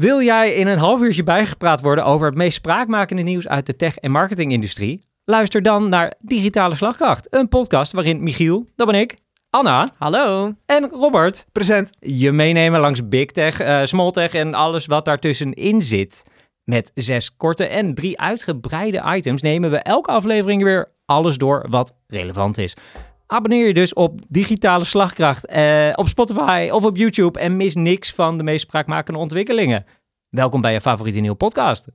Wil jij in een half uurtje bijgepraat worden over het meest spraakmakende nieuws uit de tech- en marketingindustrie? Luister dan naar Digitale Slagkracht, een podcast waarin Michiel, dat ben ik, Anna Hallo. en Robert Present. je meenemen langs big tech, eh, small tech en alles wat daartussenin zit. Met zes korte en drie uitgebreide items nemen we elke aflevering weer alles door wat relevant is. Abonneer je dus op Digitale Slagkracht eh, op Spotify of op YouTube en mis niks van de meest spraakmakende ontwikkelingen. Welkom bij je favoriete nieuwe podcast.